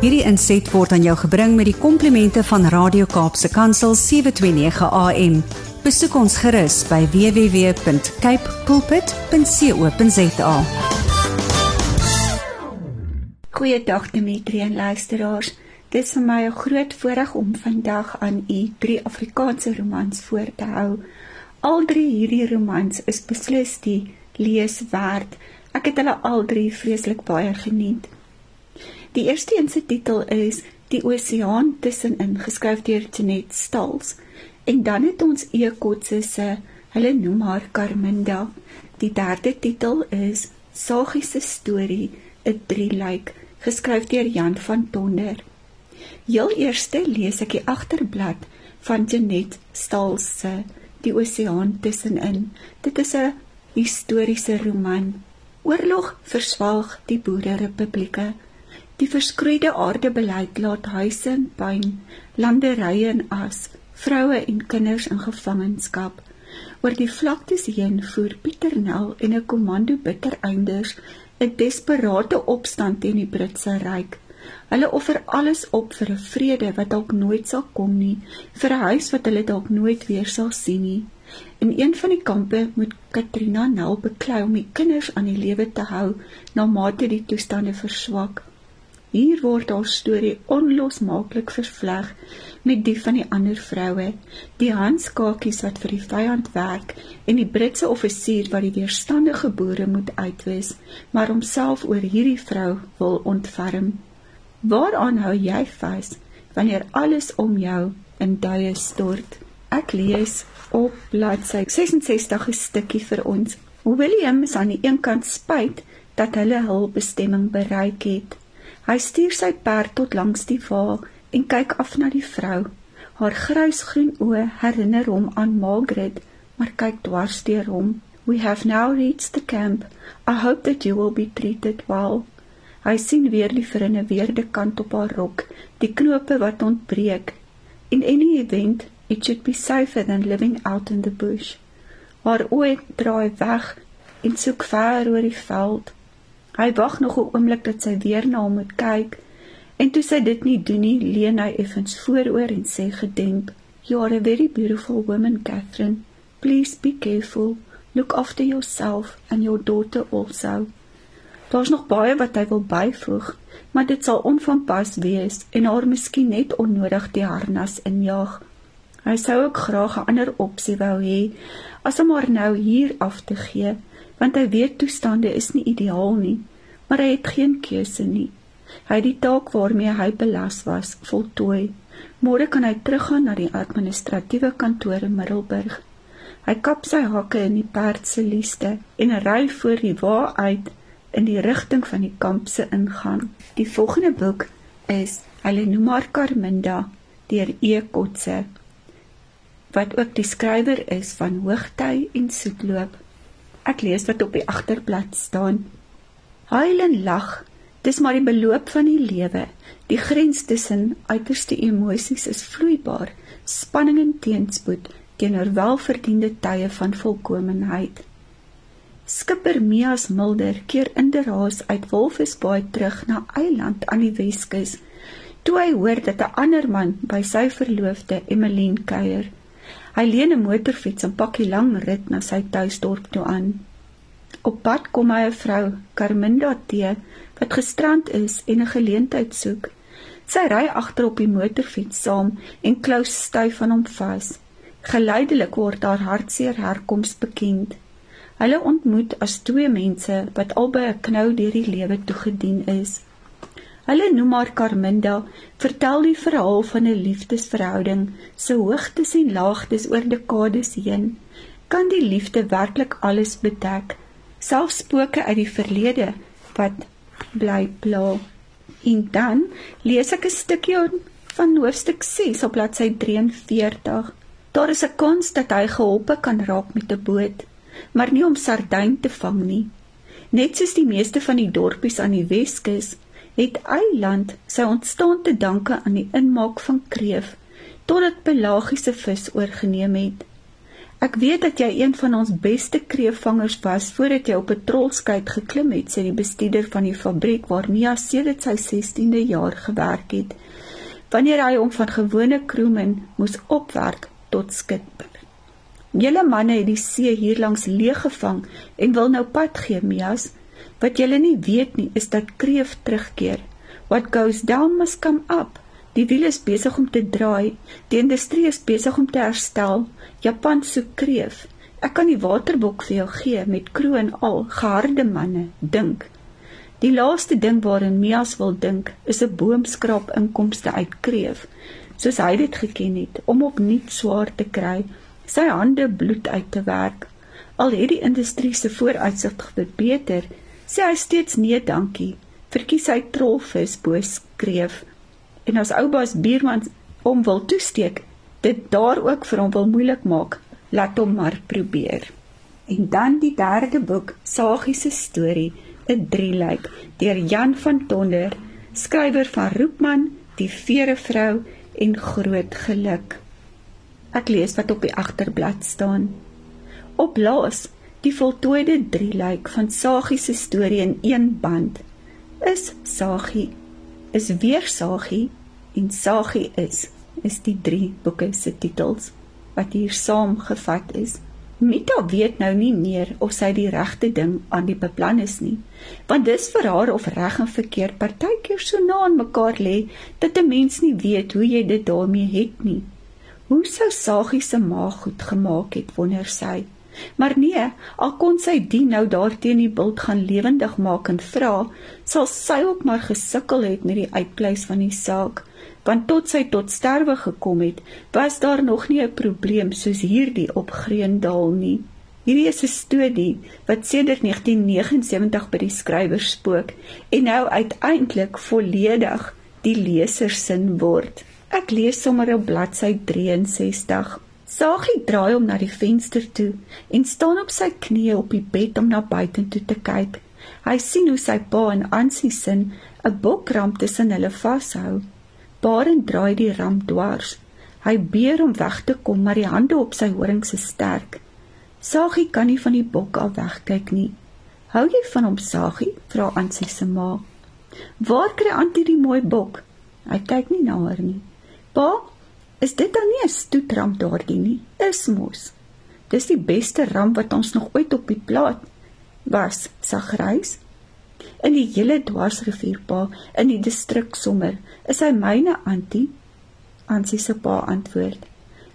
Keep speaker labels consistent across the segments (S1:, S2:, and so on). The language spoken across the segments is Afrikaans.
S1: Hierdie inset word aan jou gebring met die komplimente van Radio Kaapse Kansel 729 AM. Besoek ons gerus by www.cape pulpit.co.za.
S2: Goeiedag Dimitri en luisteraars. Dit is vir my 'n groot voorreg om vandag aan u drie Afrikaanse romans voor te hou. Al drie hierdie romans is beslis die lees werd. Ek het hulle al drie vreeslik baie geniet. Die eerste een se titel is Die Oseaan tussenin, geskryf deur Jeanette Stals. En dan het ons Ekotse se, hulle noem haar Carminda. Die derde titel is Sagie se storie, 'n drieluik, geskryf deur Jan van Tonder. Heel eerste lees ek die agterblad van Jeanette Stals se Die Oseaan tussenin. Dit is 'n historiese roman. Oorlog verswalg die Boererepublieke. Die verskroeide aardebeleid laat huise in puin, landerye in as, vroue en kinders in gevangenskap. Oor die vlaktes heen voer Pieter Nel en 'n komando bittereinders 'n desperate opstand teen die Britse ryk. Hulle offer alles op vir 'n vrede wat dalk nooit sal kom nie, vir 'n huis wat hulle dalk nooit weer sal sien nie. In een van die kampe moet Katrina Nel beklei om die kinders aan die lewe te hou na mate die toestande verswak. Hier word haar storie onlosmaaklik vervleg met die van die ander vroue, die handskakies wat vir die vyand werk en die Britse offisier wat die weerstandige boere moet uitwis, maar homself oor hierdie vrou wil ontferm. Waaraan hou jy vas wanneer alles om jou in duie stort? Ek lees op bladsy 66 'n stukkie vir ons. William is aan die een kant spyt dat hulle hul bestemming bereik het. Hy stuur sy perd tot langs die wa en kyk af na die vrou. Haar grysgroen oë herinner hom aan Margaret, maar kyk dwars deur hom. We have now reached the camp. I hope that you will be treated well. Hy sien weer die vrinne weerde kant op haar rok, die knope wat ontbreek. In any event, it should be safer than living out in the bush. Haar oë draai weg en soek ver oor die veld. Hy wag nog 'n oomblik dat sy weer na hom moet kyk. En toe sy dit nie doen nie, leun hy effens vooroor en sê gedemp: "You are a very beautiful woman, Catherine. Please be careful. Look after yourself and your daughter also." Daar's nog baie wat hy wil byvoeg, maar dit sal onvanpas wees en haar miskien net onnodig die harnas injaag. Hy sou ook graag 'n ander opsie wou hê as om haar nou hier af te gee want hy weet toestande is nie ideaal nie, maar hy het geen keuse nie. Hy het die taak waarmee hy belas was voltooi. Môre kan hy teruggaan na die administratiewe kantoor in Middelburg. Hy kap sy hakke in die perd se lieste en ry voor die wa uit in die rigting van die kamp se ingang. Die volgende boek is Hulle noem haar Carminda deur E. Kotse wat ook die skrywer is van Hoogtyd en Soetloop. Ek lees wat op die agterblad staan. Huil en lag, dis maar die beloop van die lewe. Die grens tussen uiterste emosies is vloeibaar, spanning en teenspoed teenoor welverdiende tye van volkomenheid. Skipper Mias Mulder keer inderhaas uit Wolfsbaai terug na eiland aan die Weskus. Toe hy hoor dat 'n ander man by sy verloofde Emmeline kuier, Hy leen 'n motorfiets en pak die lang rit na sy tuisdorp toe aan. Op pad kom hy 'n vrou, Carminda T, wat gestrand is en 'n geleentheid soek. Sy ry agter op die motorfiets saam en klou styf aan hom vas. Geleidelik word haar hartseer herkoms bekend. Hulle ontmoet as twee mense wat albei 'n knou deur die lewe toegedien is. Hulle noem haar Carminda, vertel die verhaal van 'n liefdesverhouding, se hoogtes en laagtes oor dekades heen. Kan die liefde werklik alles bedek? Selfs spooke uit die verlede wat bly pla. En dan lees ek 'n stukkie van hoofstuk 6 op bladsy 43. Daar is 'n kans dat hy geholpe kan raak met 'n boot, maar nie om sardyn te vang nie. Net soos die meeste van die dorpies aan die Weskus het eiland sy ontstaan te danke aan die inmaak van kreef totdat pelagiese vis oorgeneem het. Ek weet dat jy een van ons beste kreefvangers was voordat jy op 'n trolskuit geklim het, sê die bestuurder van die fabriek waar Mia sedert sy 16de jaar gewerk het. Wanneer hy hom van gewone crewman moes opwerk tot skipper. Julle manne het die see hier langs leeg gevang en wil nou pad gee, Mias. Wat julle nie weet nie, is dat kreef terugkeer. What goes down must come up. Die wiel is besig om te draai. Die industrie is besig om te herstel. Japan soek kreef. Ek kan die waterbok vir jou gee met kroon al geharde manne. Dink. Die laaste ding waarin Mias wil dink, is 'n boomskraap inkomste uit kreef, soos hy dit geken het, om opnuut swaar te kry, sy hande bloed uit te werk. Al het die industrie se vooruitsig verbeter, sê hy steeds nee, dankie. Verkies hy trolvis bo skreef en as ou baas Bierman hom wil toesteek, dit daar ook vir hom wil moeilik maak, laat hom maar probeer. En dan die derde boek, Sagie se storie, 'n drieluik deur Jan van Tonder, skrywer van Roepman, Die Vere Vrou en Groot Geluk. Ek lees wat op die agterblad staan. Op laas, die voltooide drieluik van Sagie se storie in een band. Is Sagie is weer Sagie en Sagie is is die drie boeke se titels wat hier saamgevat is. Mita weet nou nie meer of sy die regte ding aan die beplan is nie, want dis vir haar of reg en verkeerd partykeer so na aan mekaar lê dat 'n mens nie weet hoe jy dit daarmee het nie. Hoe sou Sagie se maag goed gemaak het wonder sy. Maar nee, al kon sy die nou daarteen die bult gaan lewendig maak en vra, sal sy ook maar gesukkel het met die uitpleis van die saak, want tot sy tot sterwe gekom het, was daar nog nie 'n probleem soos hierdie op Greendal nie. Hierdie is 'n studie wat sedert 1979 by die skrywer spook en nou uiteindelik volledig die leser sin word. Ek lees sommer op bladsy 63. Sagie draai hom na die venster toe en staan op sy knieë op die bed om na buitentoe te kyk. Hy sien hoe sy pa en Ansie sin 'n bokram tussen hulle vashou. Baren draai die ram dwars. Hy beer om weg te kom, maar die hande op sy horings is sterk. Sagie kan nie van die bok af wegkyk nie. "Hou jy van hom, Sagie?" vra Ansie se ma. "Waar kry Antie die mooi bok?" Hy kyk nie na haar nie. "Pa, Is dit dan nie 'n stoetram daardie nie? Is mos. Dis die beste ram wat ons nog ooit op die plaat was, sagrys. In die hele dwarsrivierpa in die distrik sommer is hy myne antie. Ansie se pa antwoord.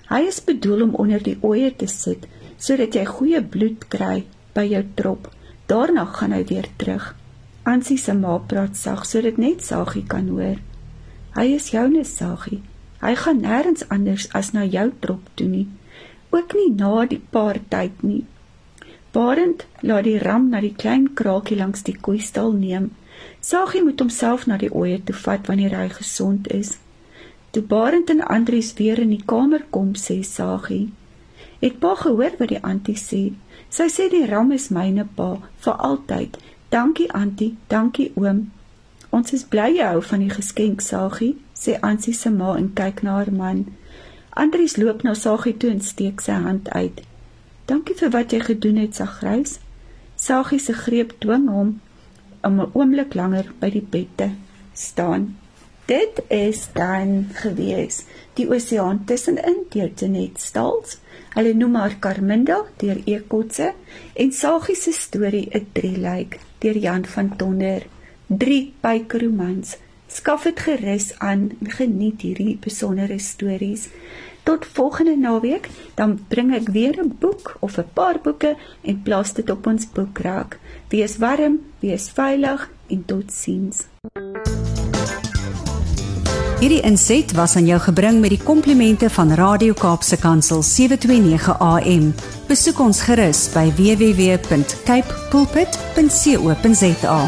S2: Hy is bedoel om onder die oeye te sit sodat jy goeie bloed kry by jou trop. Daarna gaan hy weer terug. Ansie se ma praat sag sodat net Sagie kan hoor. Hy is joune Sagie. Hy gaan nêrens anders as na jou trop toe nie. Ook nie na die paar tyd nie. Barend laat die ram na die klein kraakie langs die koeistal neem. Sagie moet homself na die oeye toe vat wanneer hy gesond is. Toe Barend en Andries weer in die kamer kom, sê Sagie: "Het pa gehoor wat die antie sê? Sy sê die ram is myne pa vir altyd. Dankie antie, dankie oom. Ons is bly jy hou van die geskenk, Sagie." Sê Ansie se ma en kyk na haar man. Andries loop na Sagie toe en steek sy hand uit. Dankie vir wat jy gedoen het, Sagrys. Sagie se greep dwing hom om 'n oomblik langer by die bed te staan. Dit is dan gewees die oseaan tussenin deur Janet Stals. Hulle noem haar Carminda deur Ekotse en Sagie se storie 'n drieluik deur Jan van Tonder. Drie pykeromans Skaf dit gerus aan en geniet hierdie besondere stories. Tot volgende naweek, dan bring ek weer 'n boek of 'n paar boeke en plaas dit op ons boekrak. Wees warm, wees veilig en totsiens.
S1: Hierdie inset was aan jou gebring met die komplimente van Radio Kaapse Kansel 729 AM. Besoek ons gerus by www.cape pulpit.co.za.